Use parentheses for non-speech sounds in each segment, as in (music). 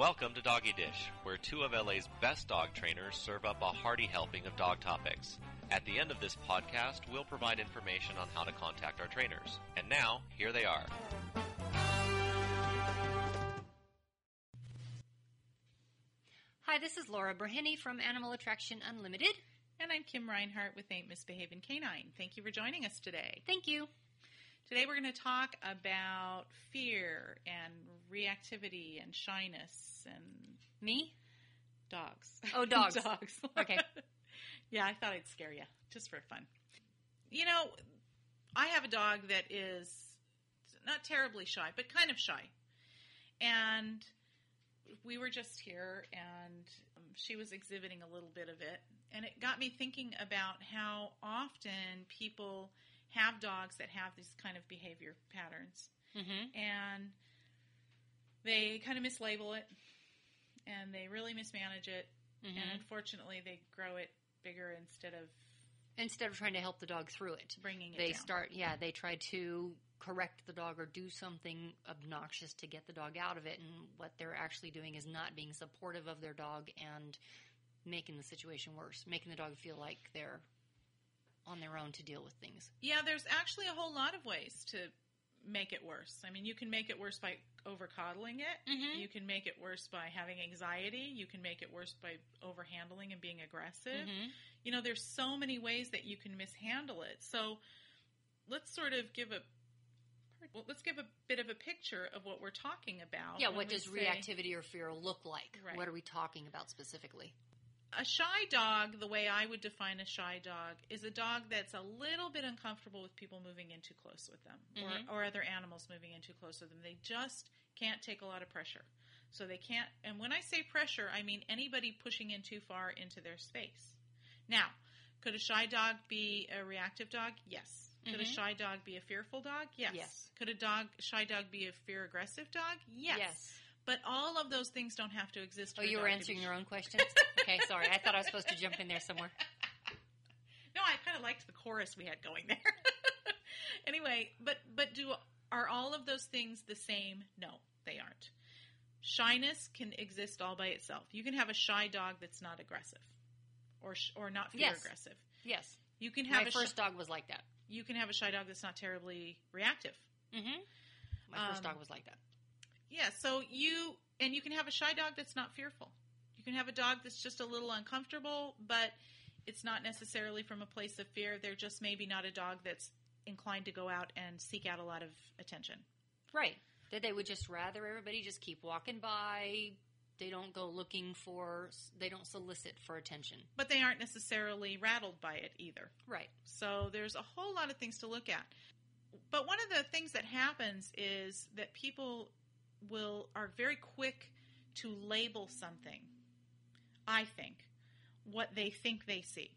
Welcome to Doggy Dish, where two of LA's best dog trainers serve up a hearty helping of dog topics. At the end of this podcast, we'll provide information on how to contact our trainers. And now, here they are. Hi, this is Laura Bourhenne from Animal Attraction Unlimited. And I'm Kim Reinhart with Ain't Misbehaving Canine. Thank you for joining us today. Thank you. Today we're going to talk about fear and reactivity and shyness and Me? dogs. Oh, dogs. (laughs) dogs. Okay. (laughs) yeah, I thought I'd scare you just for fun. You know, I have a dog that is not terribly shy, but kind of shy. And we were just here and um, she was exhibiting a little bit of it. And it got me thinking about how often people have dogs that have these kind of behavior patterns. Mm-hmm. And they kind of mislabel it and they really mismanage it. Mhm. And unfortunately, they grow it bigger instead of Instead of trying to help the dog through it, Bringing it they down. start, yeah, they try to correct the dog or do something obnoxious to get the dog out of it. And what they're actually doing is not being supportive of their dog and making the situation worse, making the dog feel like they're on their own to deal with things. Yeah, there's actually a whole lot of ways to make it worse. I mean, you can make it worse by over coddling it. Mhm. You can make it worse by having anxiety. You can make it worse by overhandling and being aggressive. Mhm. You know, there's so many ways that you can mishandle it. So let's sort of give a well, let's give a bit of a picture of what we're talking about. Yeah, what does say- reactivity or fear look like? Right. What are we talking about specifically? A shy dog, the way I would define a shy dog, is a dog that's a little bit uncomfortable with people moving in too close with them Mhm. or, or other animals moving in too close with them. They just can't take a lot of pressure. So they can't, and when I say pressure, I mean anybody pushing in too far into their space. Now, could a shy dog be a reactive dog? Yes. Could a Mhm. shy dog be a fearful dog? Yes. Yes. Could a dog, shy dog be a fear aggressive dog? Yes. Yes. But all of those things don't have to exist. Oh, you were answering your own (laughs) questions? okay, sorry. I thought I was supposed to jump in there somewhere. (laughs) No, I kind of liked the chorus we had going there. (laughs) anyway, but but do are all of those things the same? No, they aren't. Shyness can exist all by itself. You can have a shy dog that's not aggressive, or sh- or not fear Yes. aggressive. Yes. You can have My a first sh- dog was like that. you can have a shy dog that's not terribly reactive. Mm-hmm. My first Um, dog was like that. Yeah, so you and you can have a shy dog that's not fearful. You can have a dog that's just a little uncomfortable, but it's not necessarily from a place of fear. They're just maybe not a dog that's inclined to go out and seek out a lot of attention. Right. That they would just rather everybody just keep walking by. They don't go looking for, they don't solicit for attention. But they aren't necessarily rattled by it either. Right. So there's a whole lot of things to look at. But one of the things that happens is that people will are very quick to label something. I think what they think they see.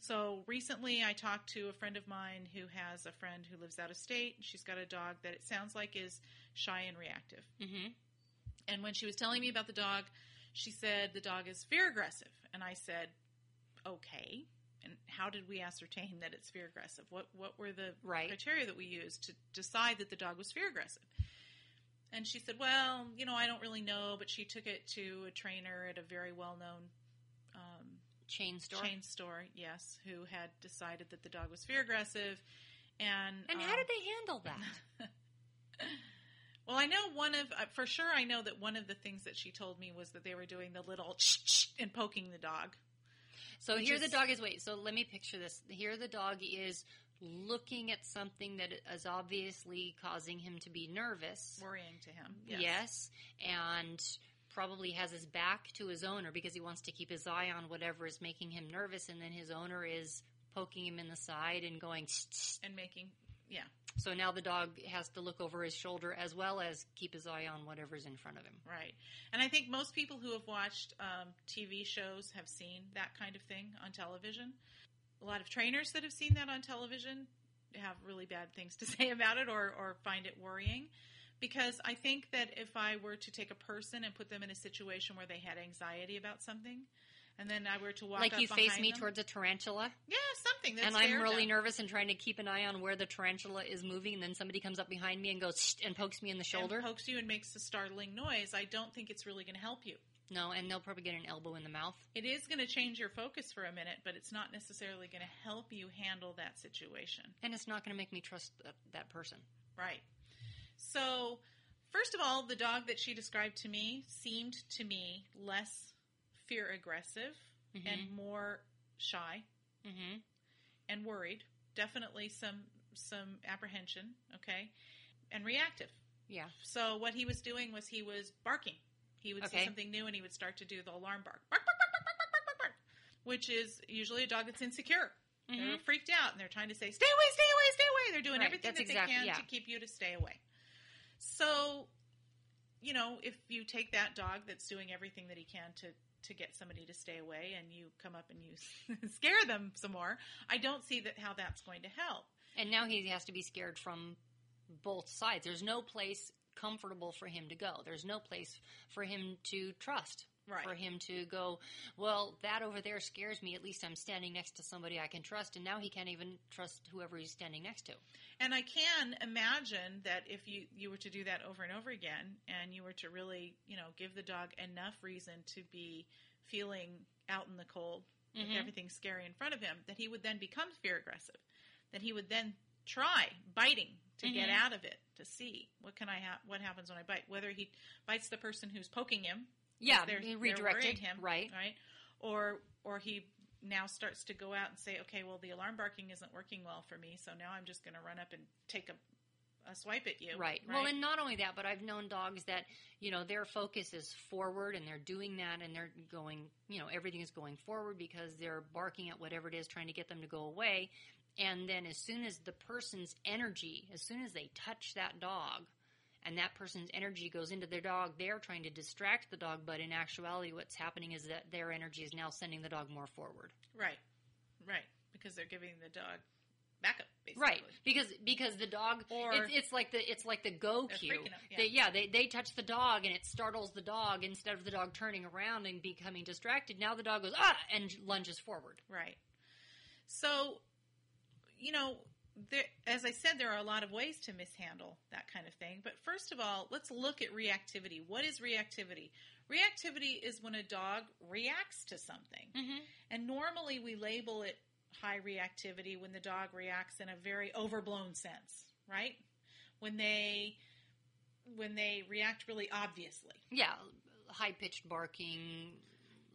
So recently I talked to a friend of mine who has a friend who lives out of state. She's got a dog that it sounds like is shy and reactive. Mm-hmm. And when she was telling me about the dog, she said the dog is fear aggressive. And I said, okay. And how did we ascertain that it's fear aggressive? What what were the Right. criteria that we used to decide that the dog was fear aggressive? And she said, well, you know, I don't really know, but she took it to a trainer at a very well known um, Chain store. chain store, yes, who had decided that the dog was fear aggressive. And And um, how did they handle that? (laughs) Well, I know one of uh, for sure. I know that one of the things that she told me was that they were doing the little (laughs) shh and poking the dog. So here is- the dog is, wait, so let me picture this. Here the dog is looking at something that is obviously causing him to be nervous. worrying to him. Yes. And probably has his back to his owner because he wants to keep his eye on whatever is making him nervous. And then his owner is poking him in the side and going, and making yeah so now the dog has to look over his shoulder as well as keep his eye on whatever's in front of him. right. And I think most people who have watched um, TV shows have seen that kind of thing on television. A lot of trainers that have seen that on television have really bad things to (laughs) say about it or or find it worrying. Because I think that if I were to take a person and put them in a situation where they had anxiety about something, and then I were to walk like you face me them- towards a tarantula, yeah something that's and I'm really nervous and trying to keep an eye on where the tarantula is moving, and then somebody comes up behind me and goes and pokes me in the shoulder. and pokes you and makes a startling noise. I don't think it's really going to help you. No, and they'll probably get an elbow in the mouth. It is going to change your focus for a minute, but it's not necessarily going to help you handle that situation. And it's not going to make me trust that, that person. Right. So, first of all, the dog that she described to me seemed to me less fear aggressive and more shy Mm-hmm. and worried. Definitely some some apprehension, okay? And reactive. Yeah. So what he was doing was he was barking. He would Okay. see something new and he would start to do the alarm bark. Bark, bark, bark, bark, bark, bark, bark, bark, which is usually a dog that's insecure. They're Mhm. freaked out and they're trying to say, stay away, stay away, stay away. They're doing Right, everything that's that exactly- they can yeah. to keep you to stay away. So, you know, if you take that dog that's doing everything that he can to to get somebody to stay away and you come up and you scare them some more, I don't see that how that's going to help. And now he has to be scared from both sides. There's no place comfortable for him to go. There's no place for him to trust. Right. For him to go, well, that over there scares me. At least I'm standing next to somebody I can trust. And now he can't even trust whoever he's standing next to. And I can imagine that if you, you were to do that over and over again and you were to really, you know, give the dog enough reason to be feeling out in the cold with Mhm. everything scary in front of him, that he would then become fear aggressive. That he would then try biting to get Mhm. out of it, to see what can I ha- what happens when I bite. Whether he bites the person who's poking him, Yeah, they're, he they're him, Right. right, or or he now starts to go out and say, okay, well the alarm barking isn't working well for me, so now I'm just going to run up and take a, a swipe at you, Right. Well, and not only that, but I've known dogs that, you know, their focus is forward and they're doing that and they're going, you know, everything is going forward because they're barking at whatever it is trying to get them to go away. And then as soon as the person's energy, as soon as they touch that dog and that person's energy goes into their dog, they're trying to distract the dog, but in actuality what's happening is that their energy is now sending the dog more forward. right, right, because they're giving the dog backup, basically. Right, because because the dog, Or- it's, it's like the it's like the go cue. yeah. They, yeah, they they touch the dog and it startles the dog instead of the dog turning around and becoming distracted. Now the dog goes ah and lunges forward. Right. So, you know, there, as I said, there are a lot of ways to mishandle that kind of thing. But first of all, let's look at reactivity. What is reactivity? Reactivity is when a dog reacts to something. Mm-hmm. And normally we label it high reactivity when the dog reacts in a very overblown sense, right? When they when they react really obviously. Yeah, high pitched barking,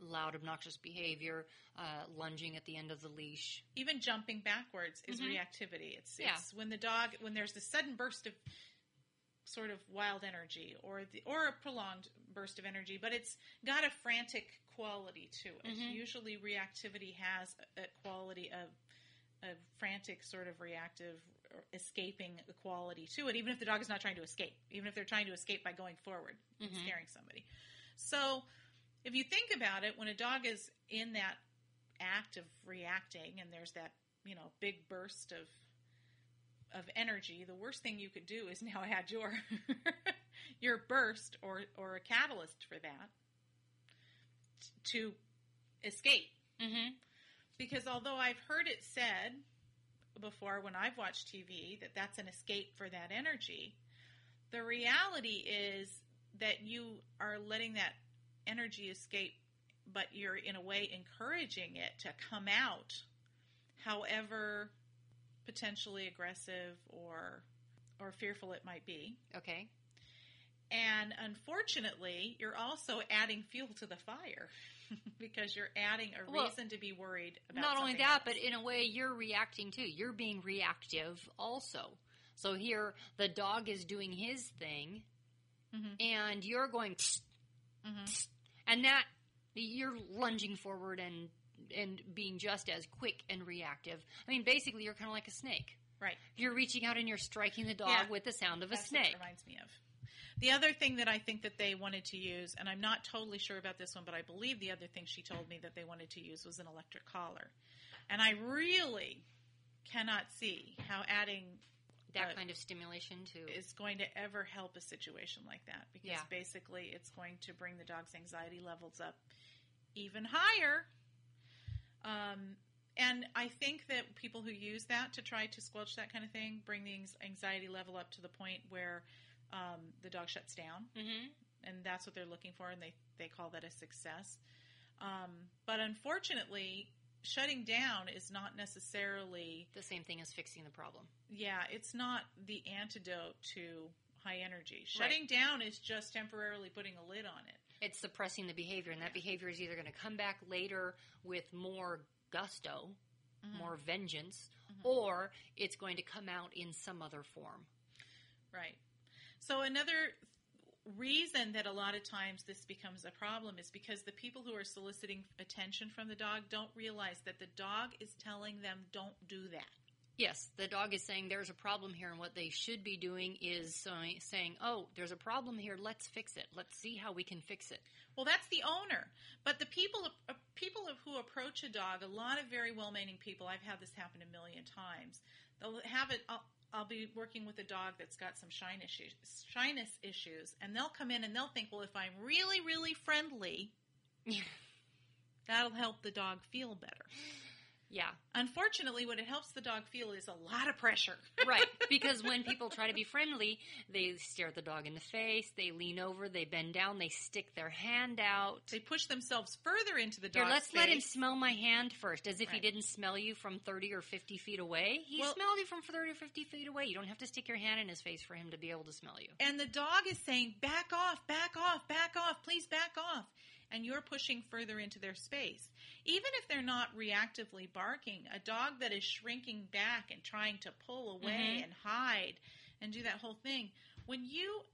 loud obnoxious behavior, uh, lunging at the end of the leash. even jumping backwards is Mhm. reactivity. It's Yeah. it's when the dog when there's this sudden burst of sort of wild energy or the or a prolonged burst of energy, but it's got a frantic quality to it. Mhm. Usually reactivity has a, quality of a frantic sort of reactive escaping quality to it, even if the dog is not trying to escape, even if they're trying to escape by going forward and Mhm. scaring somebody. So if you think about it, when a dog is in that act of reacting and there's that, you know, big burst of of energy, the worst thing you could do is (laughs) now add your your burst or or a catalyst for that to escape. Mm-hmm. Because although I've heard it said before when I've watched TV that that's an escape for that energy, the reality is that you are letting that energy escape, but you're in a way encouraging it to come out, however potentially aggressive or or fearful it might be. Okay. And unfortunately, you're also adding fuel to the fire (laughs) because you're adding a Well, reason to be worried about Not only that, else. but in a way, you're reacting too. You're being reactive also. So here, the dog is doing his thing, Mhm. and you're going, "Tsk, Mhm. tsk," and that you're lunging forward and and being just as quick and reactive. I mean, basically, you're kind of like a snake. right. You're reaching out and you're striking the dog Yeah. with the sound of a That's what it snake. reminds me of. The other thing that I think that they wanted to use, and I'm not totally sure about this one, but I believe the other thing she told me that they wanted to use was an electric collar. And I really cannot see how adding That kind of stimulation to is going to ever help a situation like that because Yeah. basically it's going to bring the dog's anxiety levels up even higher. Um, and I think that people who use that to try to squelch that kind of thing bring the anxiety level up to the point where um, the dog shuts down, Mm-hmm. and that's what they're looking for, and they, they call that a success. Um, but unfortunately, shutting down is not necessarily, The same thing as fixing the problem. yeah, it's not the antidote to high energy. Shutting down is just temporarily putting a lid on it. It's suppressing the behavior, and that behavior is either going to come back later with more gusto, Mm-hmm. more vengeance, or it's going to come out in some other form. Right. So another reason that a lot of times this becomes a problem is because the people who are soliciting attention from the dog don't realize that the dog is telling them don't do that. Yes, the dog is saying there's a problem here, and what they should be doing is saying, "Oh, there's a problem here. Let's fix it. Let's see how we can fix it." Well, that's the owner. But the people uh, people who approach a dog, a lot of very well-meaning people, I've had this happen a million times. They'll have it. I'll, be working with a dog that's got some shine issues, shyness issues, and they'll come in and they'll think, well, if I'm really, really friendly, that'll help the dog feel better. Yeah, Unfortunately, what it helps the dog feel is a lot of pressure. (laughs) right. Because when people try to be friendly, they stare at the dog in the face, they lean over, they bend down, they stick their hand out. they push themselves further into the Here, dog's let's let him smell my hand first, as if he didn't smell you from 30 or 50 feet away. He Well- smelled you from 30 or 50 feet away. You don't have to stick your hand in his face for him to be able to smell you. And the dog is saying, back off, back off, back off, please back off. And you're pushing further into their space. Even if they're not reactively barking, a dog that is shrinking back and trying to pull away Mhm. and hide and do that whole thing, when you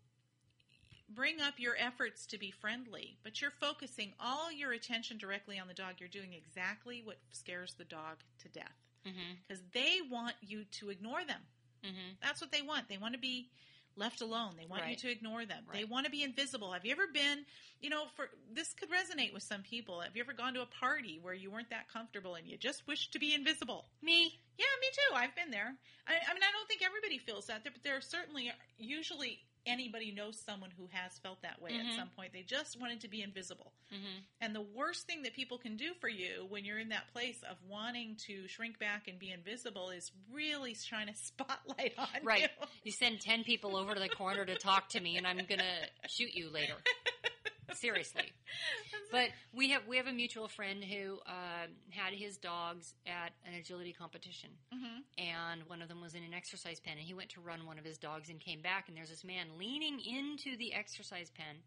bring up your efforts to be friendly, but you're focusing all your attention directly on the dog, you're doing exactly what scares the dog to death. Mm-hmm. Because they want you to ignore them. Mm-hmm. That's what they want. They want to be left alone. They want Right. you to ignore them. They want to be invisible. Have you ever been, you know, for this could resonate with some people. Have you ever gone to a party where you weren't that comfortable and you just wished to be invisible? Me? Yeah, me too. I've been there. I, I mean, I don't think everybody feels that, but there are certainly usually anybody knows someone who has felt that way Mhm. at some point. They just wanted to be invisible. Mm-hmm. And the worst thing that people can do for you when you're in that place of wanting to shrink back and be invisible is really shine a (laughs) spotlight on Right. you. Right. You send 10 people over to the corner to talk to me, and I'm going to shoot you later. (laughs) Seriously. (laughs) But we have we have a mutual friend who uh, had his dogs at an agility competition, Mhm. and one of them was in an exercise pen, and he went to run one of his dogs and came back, and there's this man leaning into the exercise pen,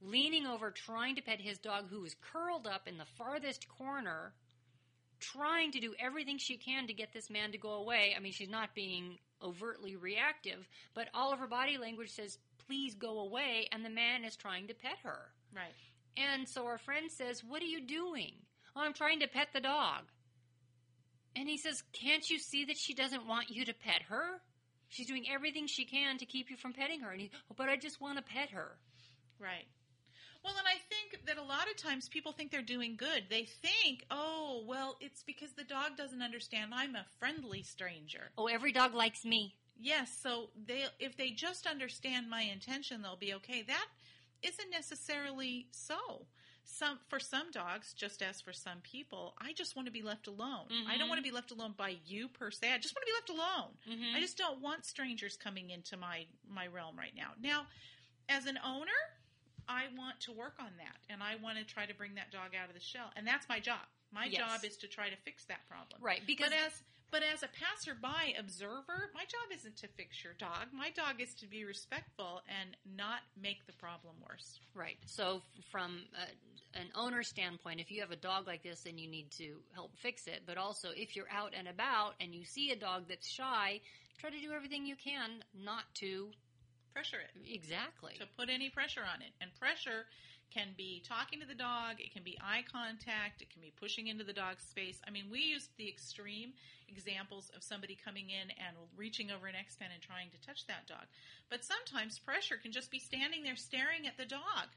leaning over, trying to pet his dog, who was curled up in the farthest corner, trying to do everything she can to get this man to go away. I mean, she's not being overtly reactive, but all of her body language says, "Please go away," and the man is trying to pet her. Right. And so our friend says, What are you doing? Oh, I'm trying to pet the dog. And he says, Can't you see that she doesn't want you to pet her? She's doing everything she can to keep you from petting her. And he, oh, but I just want to pet her. Right. Well, and I think that a lot of times people think they're doing good. They think, oh, well, it's because the dog doesn't understand I'm a friendly stranger. Oh, every dog likes me. Yes, so they if they just understand my intention, they'll be okay. That isn't necessarily so. Some for some dogs, just as for some people, I just want to be left alone. I don't Mhm. want to be left alone by you per se. I just want to be left alone. Mhm. I just don't want strangers coming into my my realm right now. Now, as an owner, I want to work on that and I want to try to bring that dog out of the shell. And that's my job. My Yes. job is to try to fix that problem. Right, because But as but as a passerby observer, my job isn't to fix your dog. My dog is to be respectful and not make the problem worse. Right. So, from uh, an owner standpoint, if you have a dog like this, then you need to help fix it. But also, if you're out and about and you see a dog that's shy, try to do everything you can not to. Pressure it. Exactly. To put any pressure on it. And pressure can be talking to the dog, it can be eye contact, it can be pushing into the dog's space. I mean, we used the extreme examples of somebody coming in and reaching over an X pen and trying to touch that dog. But sometimes pressure can just be standing there staring at the dog.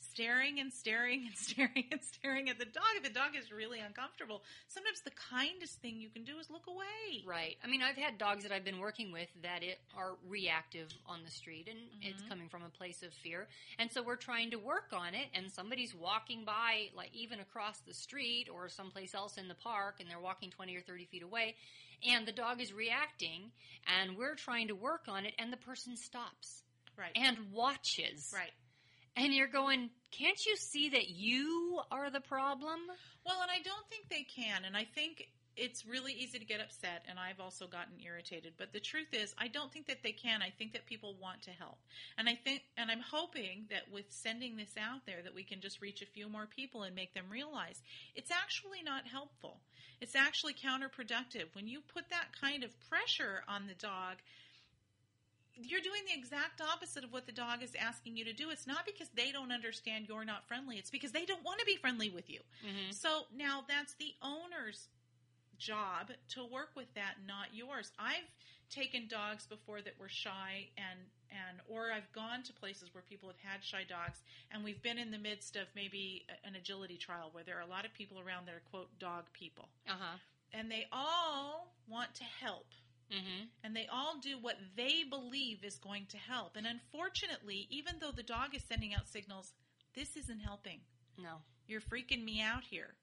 Staring and staring and (laughs) staring and staring at the dog. If the dog is really uncomfortable, sometimes the kindest thing you can do is look away. Right. I mean, I've had dogs that I've been working with that it are reactive on the street, and mm-hmm. it's coming from a place of fear. And so we're trying to work on it. And somebody's walking by, like even across the street or someplace else in the park, and they're walking twenty or thirty feet away, and the dog is reacting, and we're trying to work on it, and the person stops Right. and watches. right. And you're going, can't you see that you are the problem? Well, and I don't think they can. And I think it's really easy to get upset. And I've also gotten irritated. But the truth is, I don't think that they can. I think that people want to help. And I think, and I'm hoping that with sending this out there, that we can just reach a few more people and make them realize it's actually not helpful. It's actually counterproductive. When you put that kind of pressure on the dog, you're doing the exact opposite of what the dog is asking you to do. It's not because they don't understand you're not friendly. It's because they don't want to be friendly with you. Mm-hmm. So now that's the owner's job to work with that, not yours. I've taken dogs before that were shy and and or I've gone to places where people have had shy dogs and we've been in the midst of maybe an agility trial where there are a lot of people around that are quote dog people Uh huh. and they all want to help Mm-hmm. and they all do what they believe is going to help. And unfortunately, even though the dog is sending out signals, this isn't helping. No. You're freaking me out here.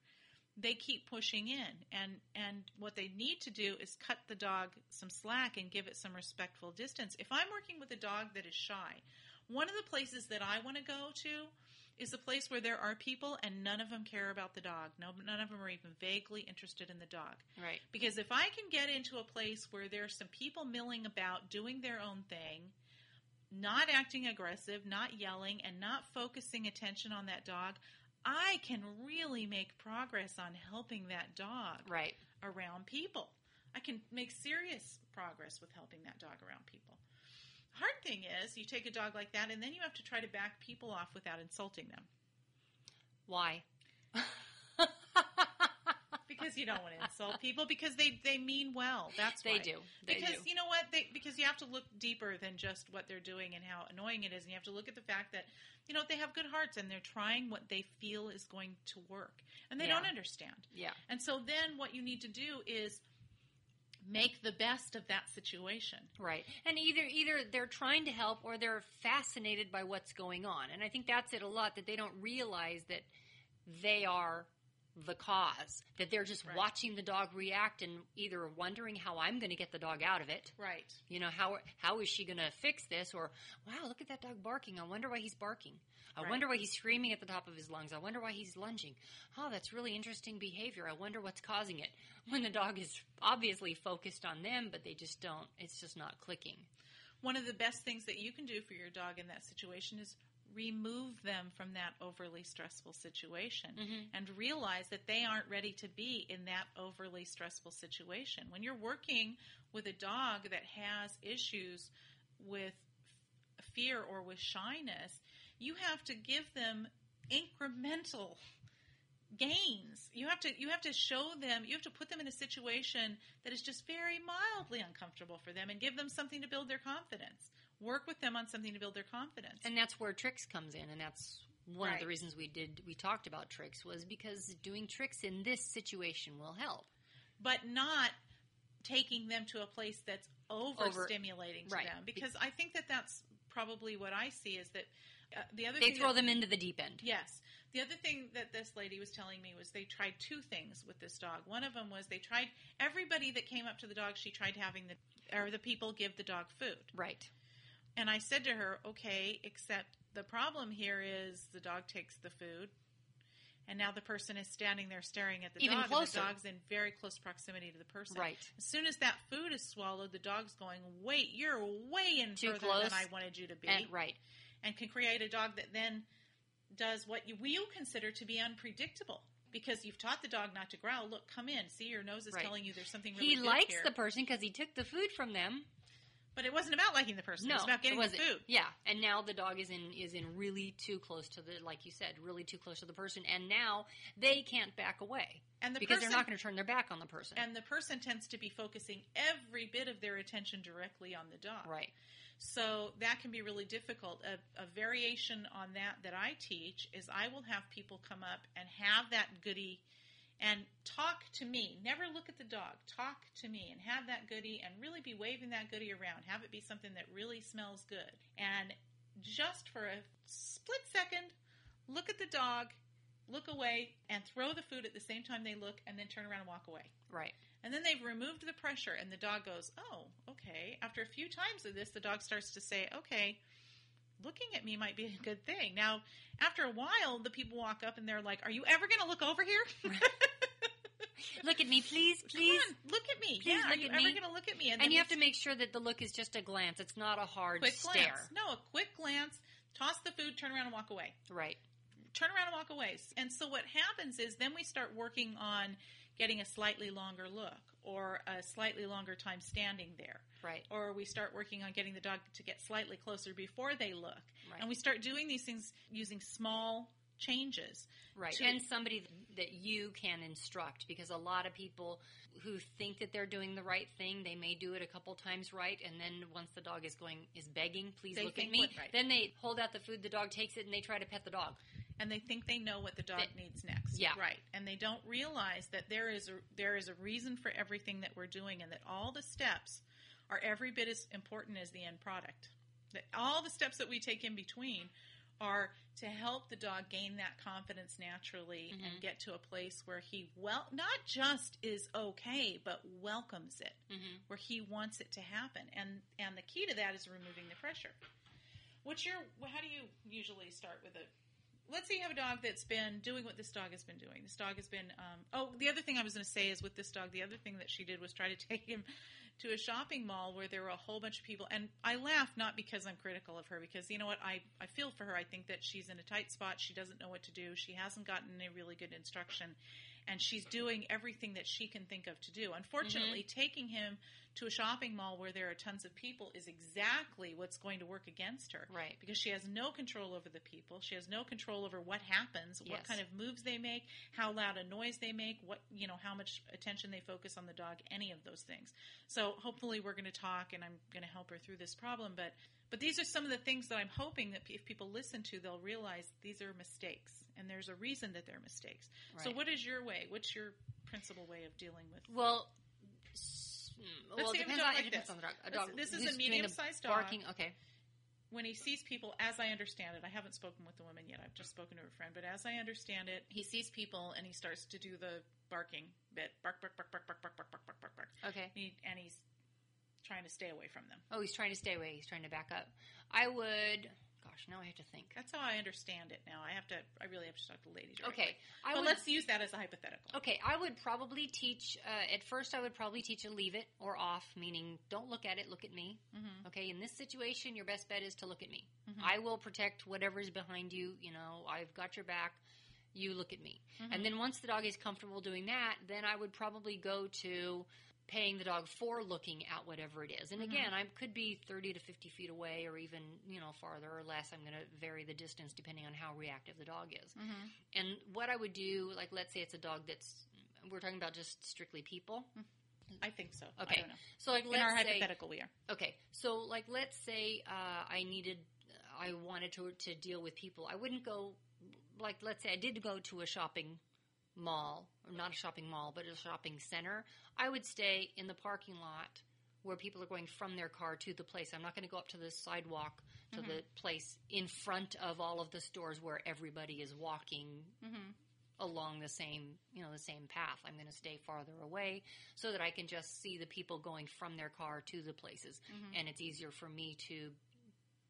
They keep pushing in, and and what they need to do is cut the dog some slack and give it some respectful distance. If I'm working with a dog that is shy, one of the places that I want to go to is a place where there are people and none of them care about the dog. No, none of them are even vaguely interested in the dog. Right. Because if I can get into a place where there's some people milling about, doing their own thing, not acting aggressive, not yelling, and not focusing attention on that dog, I can really make progress on helping that dog Right. around people. I can make serious progress with helping that dog around people. Hard thing is, you take a dog like that, and then you have to try to back people off without insulting them. Why? (laughs) because you don't want to insult people because they they mean well. That's They why. do. They because do. you know what? They because you have to look deeper than just what they're doing and how annoying it is, and you have to look at the fact that you know they have good hearts and they're trying what they feel is going to work, and they Yeah. don't understand. Yeah. And so then what you need to do is make the best of that situation. Right. And either either they're trying to help or they're fascinated by what's going on. And I think that's it a lot that they don't realize that they are the cause. That they're just Right. watching the dog react and either wondering how I'm going to get the dog out of it. Right. You know, how how is she going to fix this or wow, look at that dog barking. I wonder why he's barking. I Right. wonder why he's screaming at the top of his lungs. I wonder why he's lunging. Oh, that's really interesting behavior. I wonder what's causing it. (laughs) When the dog is obviously focused on them, but they just don't it's just not clicking. One of the best things that you can do for your dog in that situation is remove them from that overly stressful situation Mhm. and realize that they aren't ready to be in that overly stressful situation. When you're working with a dog that has issues with f- fear or with shyness, you have to give them incremental gains. You have to you have to show them, you have to put them in a situation that is just very mildly uncomfortable for them and give them something to build their confidence. Work with them on something to build their confidence. And that's where tricks comes in and that's one of the reasons we did we talked about tricks was because doing tricks in this situation will help. but not taking them to a place that's overstimulating to right. them because I think that that's probably what I see is that uh, the other They throw that- them into the deep end. Yes. The other thing that this lady was telling me was they tried two things with this dog. One of them was they tried everybody that came up to the dog, she tried having the or the people give the dog food. Right. And I said to her, "Okay, except the problem here is the dog takes the food." And now the person is standing there staring at the Even dog, closer. and the dog's in very close proximity to the person. Right. As soon as that food is swallowed, the dog's going, "Wait, you're way in Too further close. than I wanted you to be." And right. and can create a dog that then does what you, you consider to be unpredictable because you've taught the dog not to growl. Look, come in. See, your nose is Right. telling you there's something really He likes here. the person because he took the food from them. But it wasn't about liking the person. No, it was about getting the food. Yeah, and now the dog is in is in really too close to the like you said, really too close to the person, and now they can't back away And the because person, they're not going to turn their back on the person. and the person tends to be focusing every bit of their attention directly on the dog. right. So that can be really difficult. A, a variation on that that I teach is I will have people come up and have that goodie and talk to me. Never look at the dog. Talk to me and have that goodie and really be waving that goodie around. Have it be something that really smells good. And just for a split second, look at the dog, look away, and throw the food at the same time they look, and then turn around and walk away. Right. And then they've removed the pressure, and the dog goes, Oh, okay. After a few times of this, the dog starts to say, Okay, looking at me might be a good thing. Now, after a while, the people walk up and they're like, Are you ever going to look over here? (laughs) Look at me, please, Come please. on, look at me. Please yeah, are you ever going to look at me? And then you have to make sure that the look is just a glance. It's not a hard quick stare. glance. No, a quick glance. Toss the food, turn around and walk away. Right. turn around and walk away. And so what happens is then we start working on getting a slightly longer look or a slightly longer time standing there. Right. Or we start working on getting the dog to get slightly closer before they look. Right. And we start doing these things using small changes. Right. to- And somebody that you can instruct because a lot of people who think that they're doing the right thing, they may do it a couple times right and then once the dog is going is begging, please They look at me, right. then they hold out the food, the dog takes it and they try to pet the dog. And they think they know what the dog That- needs next. Yeah. Right. And they don't realize that there is a there is a reason for everything that we're doing and that all the steps are every bit as important as the end product. That all the steps that we take in between are to help the dog gain that confidence naturally Mm-hmm. and get to a place where he well not just is okay but welcomes it Mhm. where he wants it to happen and and the key to that is removing the pressure what's your how do you usually start with a let's say you have a dog that's been doing what this dog has been doing. This dog has been um, oh the other thing i was going to say is with this dog the other thing that she did was try to (laughs) take him to a shopping mall where there were a whole bunch of people. And i laugh not because i'm critical of her because you know what? I, I feel for her. I think that she's in a tight spot. She doesn't know what to do. She hasn't gotten any really good instruction. And she's doing everything that she can think of to do. Unfortunately taking him to a shopping mall where there are tons of people is exactly what's going to work against her Right. because she has no control over the people. She has no control over what happens, what kind of moves they make, how loud a noise they make, what you know, how much attention they focus on the dog, any of those things. So hopefully we're going to talk and I'm going to help her through this problem, but but these are some of the things that I'm hoping that if people listen to, they'll realize these are mistakes and there's a reason that they're mistakes. So what is your way? What's your principal way of dealing with Well, s- mm, well, it depends on, like it depends on the dog. A dog this is a who's doing the medium-sized dog. Barking. Okay. when he sees people, as I understand it, I haven't spoken with the woman yet. I've just spoken to her friend, but as I understand it, he sees people and he starts to do the barking bit, bark, bark, bark, bark, bark, bark, bark, bark, bark, bark, bark. Okay. And, he, and he's trying to stay away from them. Oh, he's trying to stay away. He's trying to back up. I would. Gosh, now I have to think. That's how I understand it. Now I have to. I really have to talk to the lady. Directly. Okay. I but would. let's use that as a hypothetical. Okay, I would probably teach. Uh, at first, I would probably teach a leave it or off, meaning don't look at it, look at me. Mhm. Okay, in this situation, your best bet is to look at me. Mhm. I will protect whatever's behind you. You know, I've got your back. You look at me. Mhm. And then once the dog is comfortable doing that, then I would probably go to paying the dog for looking at whatever it is. And Mhm. again, I could be 30 to 50 feet away or even, you know, farther or less. I'm going to vary the distance depending on how reactive the dog is. Mhm. And what I would do, like, let's say it's a dog that's, we're talking about just strictly people. I think so. I Okay. don't know. So, like, In let's our say, hypothetical, we are. okay, so like, let's say uh, I needed, I wanted to to deal with people. I wouldn't go, like, let's say I did go to a shopping mall, or not a shopping mall, but a shopping center. I would stay in the parking lot where people are going from their car to the place. I'm not going to go up to the sidewalk to the place in front of all of the stores where everybody is walking Mhm. along the same, you know, the same path. I'm going to stay farther away so that I can just see the people going from their car to the places, and it's easier for me to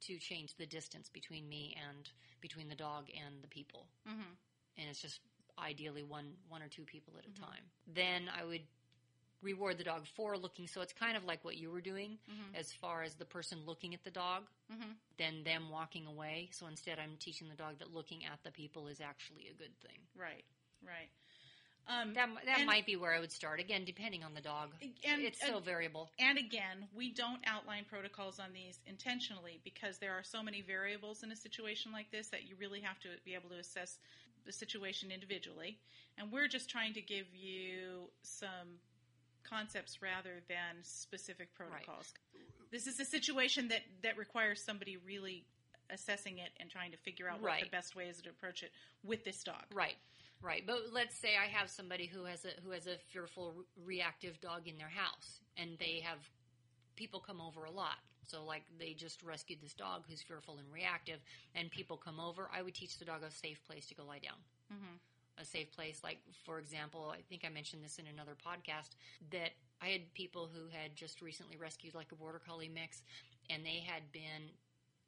to change the distance between me and between the dog and the people. Mhm. And it's just ideally one one or two people at a time. Then I would reward the dog for looking. So it's kind of like what you were doing, as far as the person looking at the dog, Mhm. then them walking away. So instead, I'm teaching the dog that looking at the people is actually a good thing. Right, right. Um, That that and- might be where I would start. Again, depending on the dog. And- it's so variable. And again, we don't outline protocols on these intentionally because there are so many variables in a situation like this that you really have to be able to assess the situation individually. And we're just trying to give you some concepts rather than specific protocols. This is a situation that, that requires somebody really assessing it and trying to figure out what the best way is to approach it with this dog. Right, right. But let's say I have somebody who has a who has a fearful, reactive dog in their house, and they have people come over a lot. So, like, they just rescued this dog who's fearful and reactive, and people come over. I would teach the dog a safe place to go lie down. Mhm. A safe place, like for example, I think I mentioned this in another podcast that I had people who had just recently rescued like a border collie mix, and they had been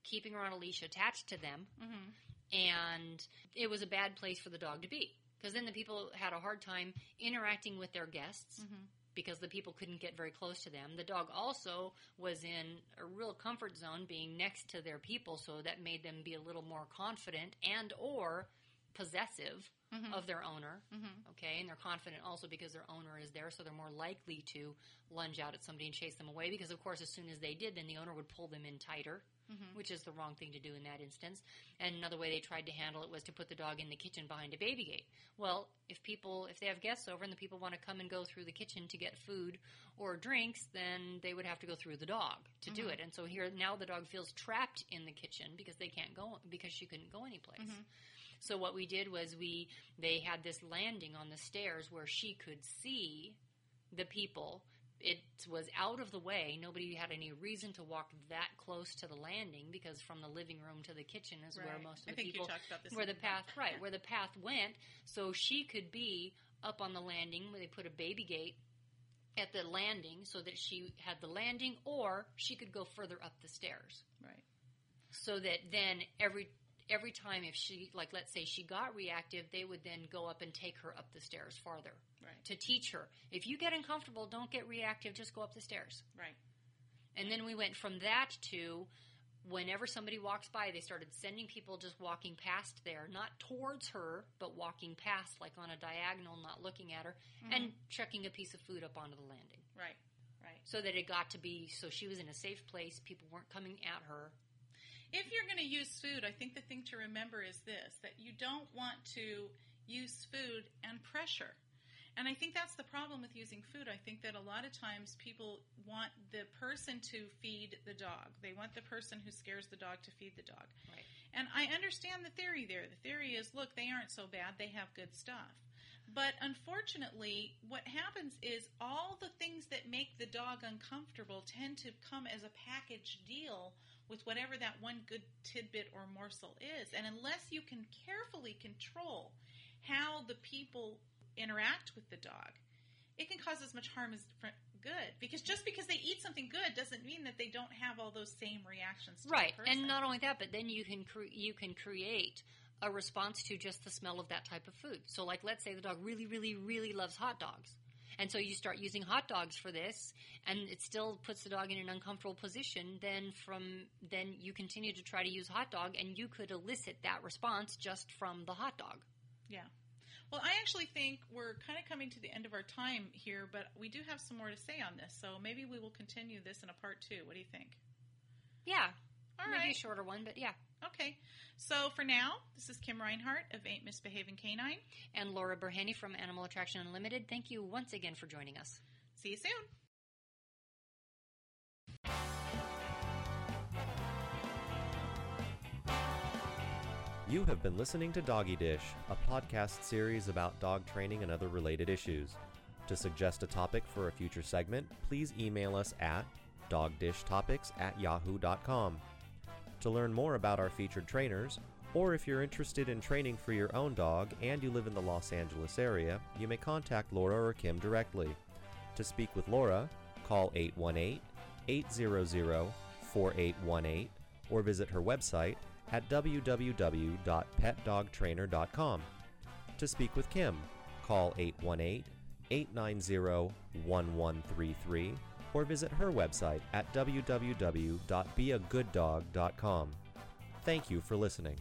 keeping her on a leash attached to them Mhm. and it was a bad place for the dog to be because then the people had a hard time interacting with their guests Mhm. Because the people couldn't get very close to them. The dog also was in a real comfort zone being next to their people, so that made them be a little more confident and or possessive Mhm. of their owner. Mhm. Okay, and they're confident also because their owner is there, so they're more likely to lunge out at somebody and chase them away. Because of course, as soon as they did, then the owner would pull them in tighter, Mhm. which is the wrong thing to do in that instance. And another way they tried to handle it was to put the dog in the kitchen behind a baby gate. Well, if people, if they have guests over and the people want to come and go through the kitchen to get food or drinks, then they would have to go through the dog to do Mhm. it. And so here now the dog feels trapped in the kitchen because they can't go because she couldn't go anyplace. So what we did was we they had this landing on the stairs where she could see the people. It was out of the way. Nobody had any reason to walk that close to the landing because from the living room to the kitchen is where most of the people you talked about this. where the path right where the path went so she could be up on the landing where they put a baby gate at the landing so that she had the landing or she could go further up the stairs Right. so that then every every time if she like let's say she got reactive they would then go up and take her up the stairs farther Right. to teach her if you get uncomfortable don't get reactive just go up the stairs Right. and then we went from that to whenever somebody walks by they started sending people just walking past there not towards her but walking past like on a diagonal not looking at her mm-hmm. and chucking a piece of food up onto the landing Right. Right. so that it got to be so she was in a safe place people weren't coming at her If you're going to use food, I think the thing to remember is this that you don't want to use food and pressure. And I think that's the problem with using food. I think that a lot of times people want the person to feed the dog. They want the person who scares the dog to feed the dog. Right. And I understand the theory there. The theory is look, they aren't so bad, they have good stuff. But unfortunately, what happens is all the things that make the dog uncomfortable tend to come as a package deal with whatever that one good tidbit or morsel is. And unless you can carefully control how the people interact with the dog, it can cause as much harm as good. Because just because they eat something good doesn't mean that they don't have all those same reactions. To right and not only that but then you can cre- you can create a response to just the smell of that type of food so like let's say the dog really really really loves hot dogs and so you start using hot dogs for this and it still puts the dog in an uncomfortable position then from then you continue to try to use hot dog and you could elicit that response just from the hot dog Yeah. Well, I actually think we're kind of coming to the end of our time here, but we do have some more to say on this. So maybe we will continue this in a part two. What do you think? yeah All maybe right. a shorter one but yeah Okay. So for now, this is Kim Reinhart of Ain't Misbehaving Canine. and laura bourhenne from animal attraction unlimited thank you once again for joining us See you soon. You have been listening to Doggy Dish, a podcast series about dog training and other related issues. To suggest a topic for a future segment, please email us at dogdishtopics at yahoo.com. To learn more about our featured trainers, or if you're interested in training for your own dog and you live in the Los Angeles area, you may contact Laura or Kim directly. To speak with Laura, call 818 800 4818 or visit her website at www.petdogtrainer.com. To speak with Kim, call 818 890 1133 or visit her website at www.beagooddog.com. Thank you for listening.